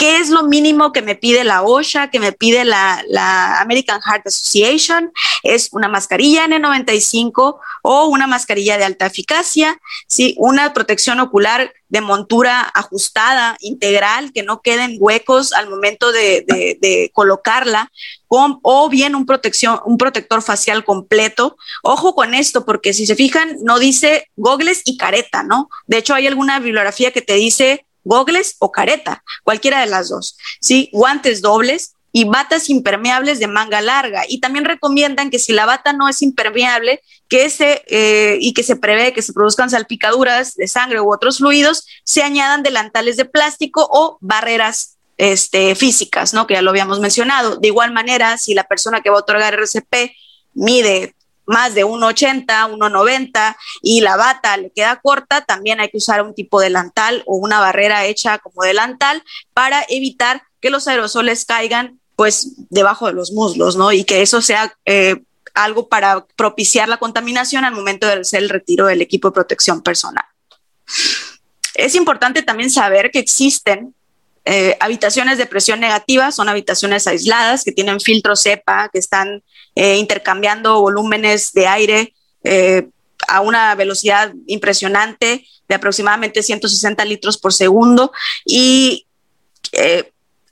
¿Qué es lo mínimo que me pide la OSHA, que me pide la, American Heart Association? Es una mascarilla N95 o una mascarilla de alta eficacia, ¿sí? una protección ocular de montura ajustada, integral, que no queden huecos al momento de, colocarla, o bien un, protección, un protector facial completo. Ojo con esto, porque si se fijan, no dice gogles y careta, ¿no? De hecho, hay alguna bibliografía que te dice gogles o careta, cualquiera de las dos, ¿sí? Guantes dobles y batas impermeables de manga larga. Y también recomiendan que si la bata no es impermeable que se, eh, y que se prevé que se produzcan salpicaduras de sangre u otros fluidos, se añadan delantales de plástico o barreras este, físicas, ¿no? Que ya lo habíamos mencionado. De igual manera, si la persona que va a otorgar RCP mide más de 1,80, 1,90 y la bata le queda corta, también hay que usar un tipo de delantal o una barrera hecha como delantal para evitar que los aerosoles caigan pues debajo de los muslos, ¿no? Y que eso sea eh, algo para propiciar la contaminación al momento de hacer el retiro del equipo de protección personal. Es importante también saber que existen eh, habitaciones de presión negativa, son habitaciones aisladas que tienen filtro cepa, que están eh, intercambiando volúmenes de aire a una velocidad impresionante de aproximadamente 160 litros por segundo y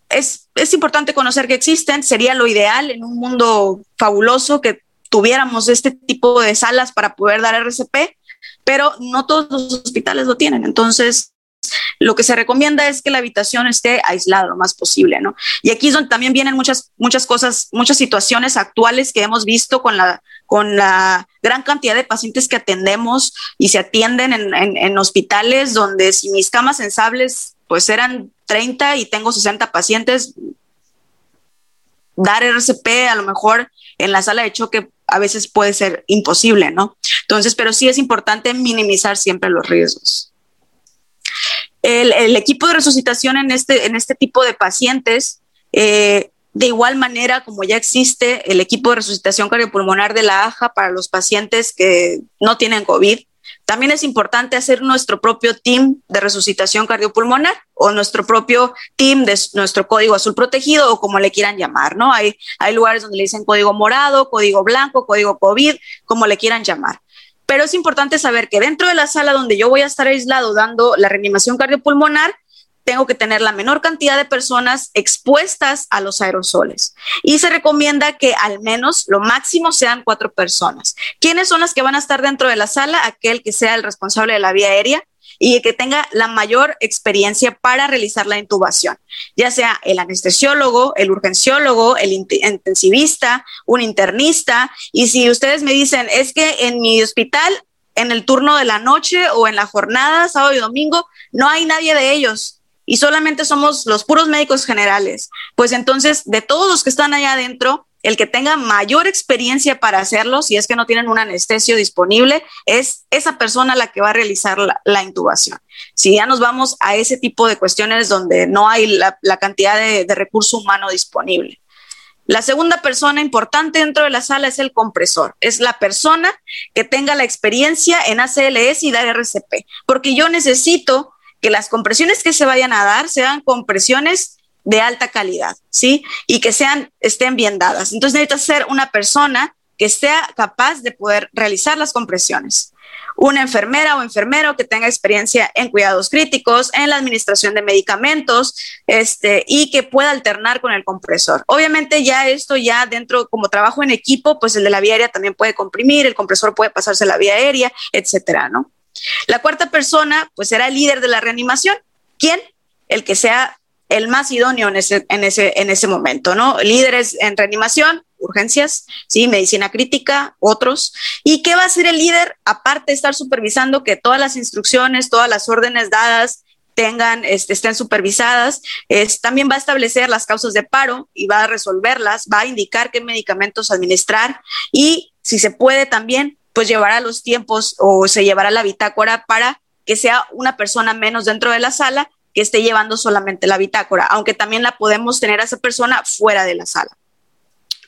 es, es importante conocer que existen, sería lo ideal en un mundo fabuloso que tuviéramos este tipo de salas para poder dar RCP, pero no todos los hospitales lo tienen. Entonces, lo que se recomienda es que la habitación esté aislada lo más posible, ¿no? Y aquí es donde también vienen muchas, muchas cosas, muchas situaciones actuales que hemos visto con la, con la gran cantidad de pacientes que atendemos y se atienden en, en, hospitales donde si mis camas sensables pues eran 30 y tengo 60 pacientes, dar RCP a lo mejor en la sala de choque a veces puede ser imposible, ¿no? Entonces, pero sí es importante minimizar siempre los riesgos. El, equipo de resucitación en este, en este tipo de pacientes, eh, de igual manera como ya existe el equipo de resucitación cardiopulmonar de la AJA para los pacientes que no tienen COVID, también es importante hacer nuestro propio team de resucitación cardiopulmonar o nuestro propio team de nuestro código azul protegido o como le quieran llamar, ¿no? Hay, hay lugares donde le dicen código morado, código blanco, código COVID, como le quieran llamar. Pero es importante saber que dentro de la sala donde yo voy a estar aislado dando la reanimación cardiopulmonar, tengo que tener la menor cantidad de personas expuestas a los aerosoles. Y se recomienda que al menos lo máximo sean cuatro personas. ¿Quiénes son las que van a estar dentro de la sala? Aquel que sea el responsable de la vía aérea y que tenga la mayor experiencia para realizar la intubación, ya sea el anestesiólogo, el urgenciólogo, el intensivista, un internista. Y si ustedes me dicen, es que en mi hospital, en el turno de la noche o en la jornada, sábado y domingo, no hay nadie de ellos y solamente somos los puros médicos generales, pues entonces de todos los que están allá adentro, el que tenga mayor experiencia para hacerlo, si es que no tienen un anestesio disponible, es esa persona la que va a realizar la, intubación. Si ya nos vamos a ese tipo de cuestiones donde no hay la, cantidad de, de recurso humano disponible. La segunda persona importante dentro de la sala es el compresor. Es la persona que tenga la experiencia en ACLS y dar RCP, porque yo necesito que las compresiones que se vayan a dar sean compresiones de alta calidad, ¿sí? Y que sean, estén bien dadas. Entonces necesitas ser una persona que sea capaz de poder realizar las compresiones. Una enfermera o enfermero que tenga experiencia en cuidados críticos, en la administración de medicamentos, este, y que pueda alternar con el compresor. Obviamente ya esto ya dentro, como trabajo en equipo, pues el de la vía aérea también puede comprimir, el compresor puede pasarse a la vía aérea, etcétera, ¿no? La cuarta persona, pues será el líder de la reanimación. ¿Quién? El que sea el más idóneo en ese, en ese, en ese momento, ¿no? Líderes en reanimación, urgencias, sí, medicina crítica, otros. ¿Y qué va a hacer el líder? Aparte de estar supervisando que todas las instrucciones, todas las órdenes dadas tengan, este, estén supervisadas, también va a establecer las causas de paro y va a resolverlas, va a indicar qué medicamentos administrar y si se puede también pues llevará los tiempos o se llevará la bitácora para que sea una persona menos dentro de la sala que esté llevando solamente la bitácora, aunque también la podemos tener a esa persona fuera de la sala.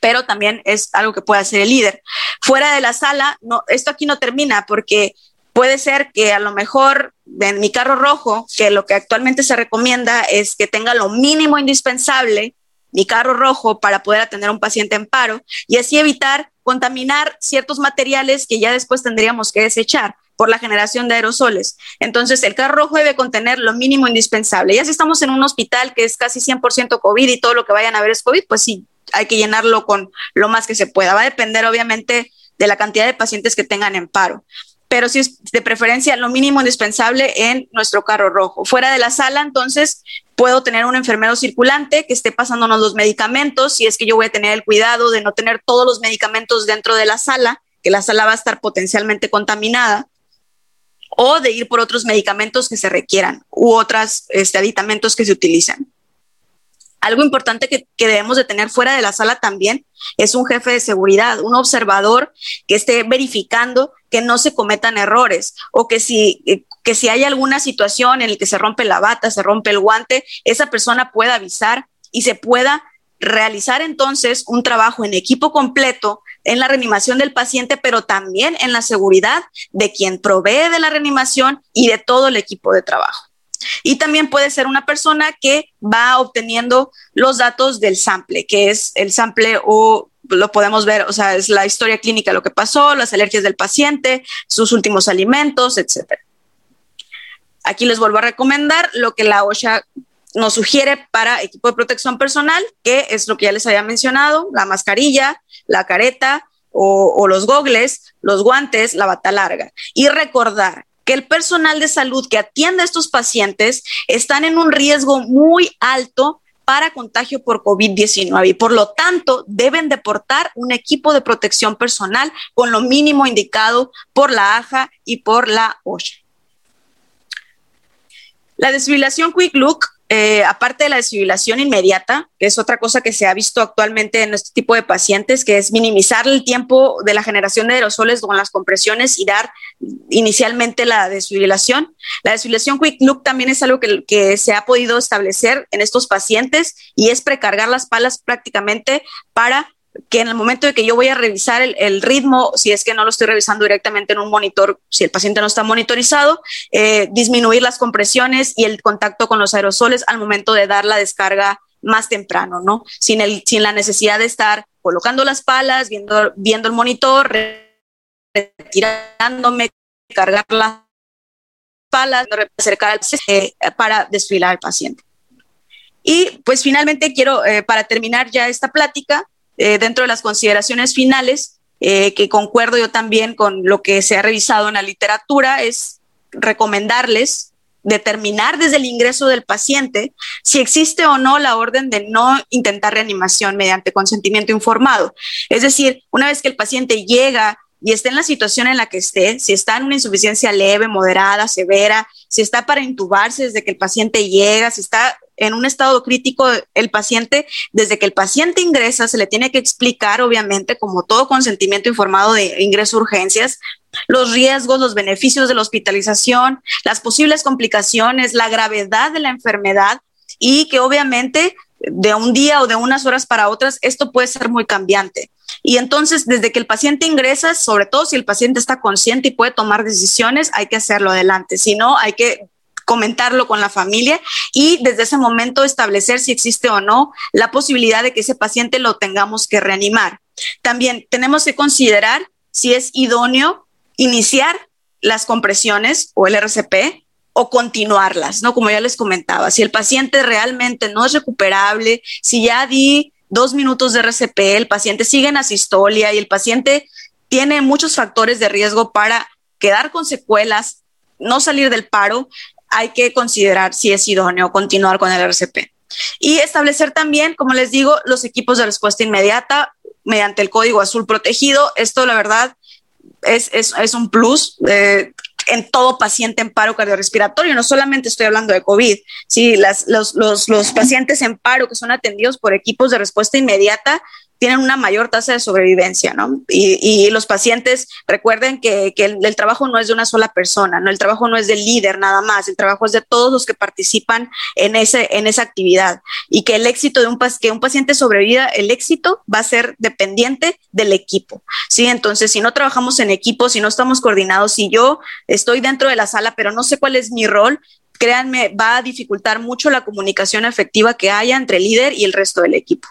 Pero también es algo que puede hacer el líder. Fuera de la sala, no, esto aquí no termina porque puede ser que a lo mejor en mi carro rojo, que lo que actualmente se recomienda es que tenga lo mínimo indispensable mi carro rojo para poder atender a un paciente en paro y así evitar contaminar ciertos materiales que ya después tendríamos que desechar por la generación de aerosoles. Entonces, el carro rojo debe contener lo mínimo indispensable. Ya si estamos en un hospital que es casi 100% COVID y todo lo que vayan a ver es COVID, pues sí, hay que llenarlo con lo más que se pueda. Va a depender, obviamente, de la cantidad de pacientes que tengan en paro. pero sí de preferencia lo mínimo indispensable en nuestro carro rojo. Fuera de la sala, entonces, puedo tener un enfermero circulante que esté pasándonos los medicamentos, si es que yo voy a tener el cuidado de no tener todos los medicamentos dentro de la sala, que la sala va a estar potencialmente contaminada, o de ir por otros medicamentos que se requieran u otros este, aditamentos que se utilizan. Algo importante que, debemos de tener fuera de la sala también es un jefe de seguridad, un observador que esté verificando que no se cometan errores o que si, eh, que si hay alguna situación en la que se rompe la bata, se rompe el guante, esa persona pueda avisar y se pueda realizar entonces un trabajo en equipo completo en la reanimación del paciente, pero también en la seguridad de quien provee de la reanimación y de todo el equipo de trabajo. Y también puede ser una persona que va obteniendo los datos del sample, que es el sample o lo podemos ver, o sea, es la historia clínica, lo que pasó, las alergias del paciente, sus últimos alimentos, etc. Aquí les vuelvo a recomendar lo que la OSHA nos sugiere para equipo de protección personal, que es lo que ya les había mencionado, la mascarilla, la careta o, los gogles, los guantes, la bata larga. Y recordar que el personal de salud que atiende a estos pacientes están en un riesgo muy alto para contagio por COVID-19 y por lo tanto deben deportar un equipo de protección personal con lo mínimo indicado por la AJA y por la OSHA. La desfibrilación Quick Look eh, aparte de la desfibrilación inmediata, que es otra cosa que se ha visto actualmente en este tipo de pacientes, que es minimizar el tiempo de la generación de aerosoles con las compresiones y dar inicialmente la desfibrilación. La desfibrilación quick look también es algo que, que se ha podido establecer en estos pacientes y es precargar las palas prácticamente para que en el momento de que yo voy a revisar el, ritmo, si es que no lo estoy revisando directamente en un monitor, si el paciente no está monitorizado, eh, disminuir las compresiones y el contacto con los aerosoles al momento de dar la descarga más temprano, ¿no? Sin, el, sin la necesidad de estar colocando las palas, viendo, viendo el monitor, retirándome, cargar las palas, acercar al, eh, para desfilar al paciente. Y pues finalmente quiero, eh, para terminar ya esta plática, eh, dentro de las consideraciones finales, eh, que concuerdo yo también con lo que se ha revisado en la literatura, es recomendarles determinar desde el ingreso del paciente si existe o no la orden de no intentar reanimación mediante consentimiento informado. Es decir, una vez que el paciente llega y está en la situación en la que esté, si está en una insuficiencia leve, moderada, severa, si está para intubarse desde que el paciente llega, si está en un estado crítico el paciente, desde que el paciente ingresa, se le tiene que explicar, obviamente, como todo consentimiento informado de ingreso urgencias, los riesgos, los beneficios de la hospitalización, las posibles complicaciones, la gravedad de la enfermedad y que obviamente de un día o de unas horas para otras, esto puede ser muy cambiante. Y entonces, desde que el paciente ingresa, sobre todo si el paciente está consciente y puede tomar decisiones, hay que hacerlo adelante. Si no, hay que comentarlo con la familia y desde ese momento establecer si existe o no la posibilidad de que ese paciente lo tengamos que reanimar. También tenemos que considerar si es idóneo iniciar las compresiones o el RCP o continuarlas, ¿no? Como ya les comentaba, si el paciente realmente no es recuperable, si ya di dos minutos de RCP, el paciente sigue en asistolia y el paciente tiene muchos factores de riesgo para quedar con secuelas, no salir del paro, hay que considerar si es idóneo continuar con el RCP. Y establecer también, como les digo, los equipos de respuesta inmediata mediante el código azul protegido. Esto, la verdad, es, es, un plus. Eh, en todo paciente en paro cardiorrespiratorio, no solamente estoy hablando de COVID, sí, las, los, los, los pacientes en paro que son atendidos por equipos de respuesta inmediata tienen una mayor tasa de sobrevivencia, ¿no? Y, los pacientes recuerden que, el, trabajo no es de una sola persona, ¿no? El trabajo no es del líder nada más, el trabajo es de todos los que participan en, ese, en esa actividad y que el éxito de un, que un paciente sobreviva, el éxito va a ser dependiente del equipo, ¿sí? Entonces, si no trabajamos en equipo, si no estamos coordinados, si yo estoy dentro de la sala, pero no sé cuál es mi rol, créanme, va a dificultar mucho la comunicación efectiva que haya entre el líder y el resto del equipo.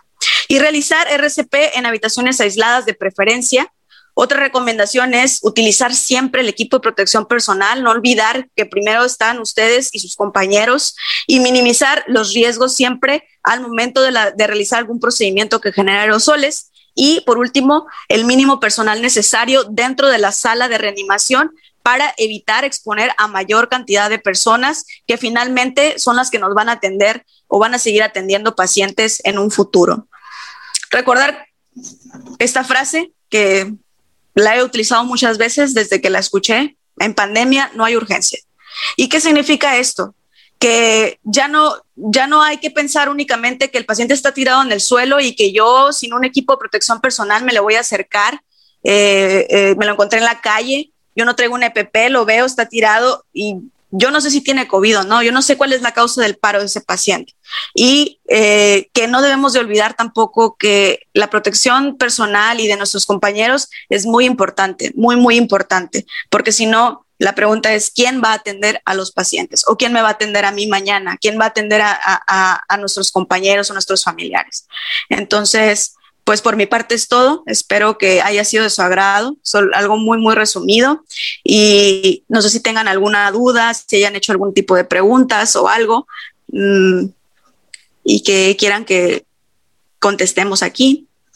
Y realizar RCP en habitaciones aisladas de preferencia. Otra recomendación es utilizar siempre el equipo de protección personal, no olvidar que primero están ustedes y sus compañeros y minimizar los riesgos siempre al momento de, realizar algún procedimiento que genere aerosoles. Y por último, el mínimo personal necesario dentro de la sala de reanimación para evitar exponer a mayor cantidad de personas que finalmente son las que nos van a atender o van a seguir atendiendo pacientes en un futuro. Recordar esta frase que la he utilizado muchas veces desde que la escuché, en pandemia no hay urgencia. ¿Y qué significa esto? que ya no, ya no hay que pensar únicamente que el paciente está tirado en el suelo y que yo sin un equipo de protección personal me le voy a acercar, eh, eh, me lo encontré en la calle, yo no traigo un EPP, lo veo, está tirado y yo no sé si tiene COVID o no, yo no sé cuál es la causa del paro de ese paciente. Y eh, que no debemos de olvidar tampoco que la protección personal y de nuestros compañeros es muy importante, muy, muy importante, porque si no, la pregunta es, ¿quién va a atender a los pacientes? ¿O quién me va a atender a mí mañana? ¿Quién va a atender a, nuestros compañeros o nuestros familiares? Entonces, pues por mi parte es todo. Espero que haya sido de su agrado. algo muy, muy resumido. Y no sé si tengan alguna duda, si hayan hecho algún tipo de preguntas o algo mm, y que quieran que contestemos aquí.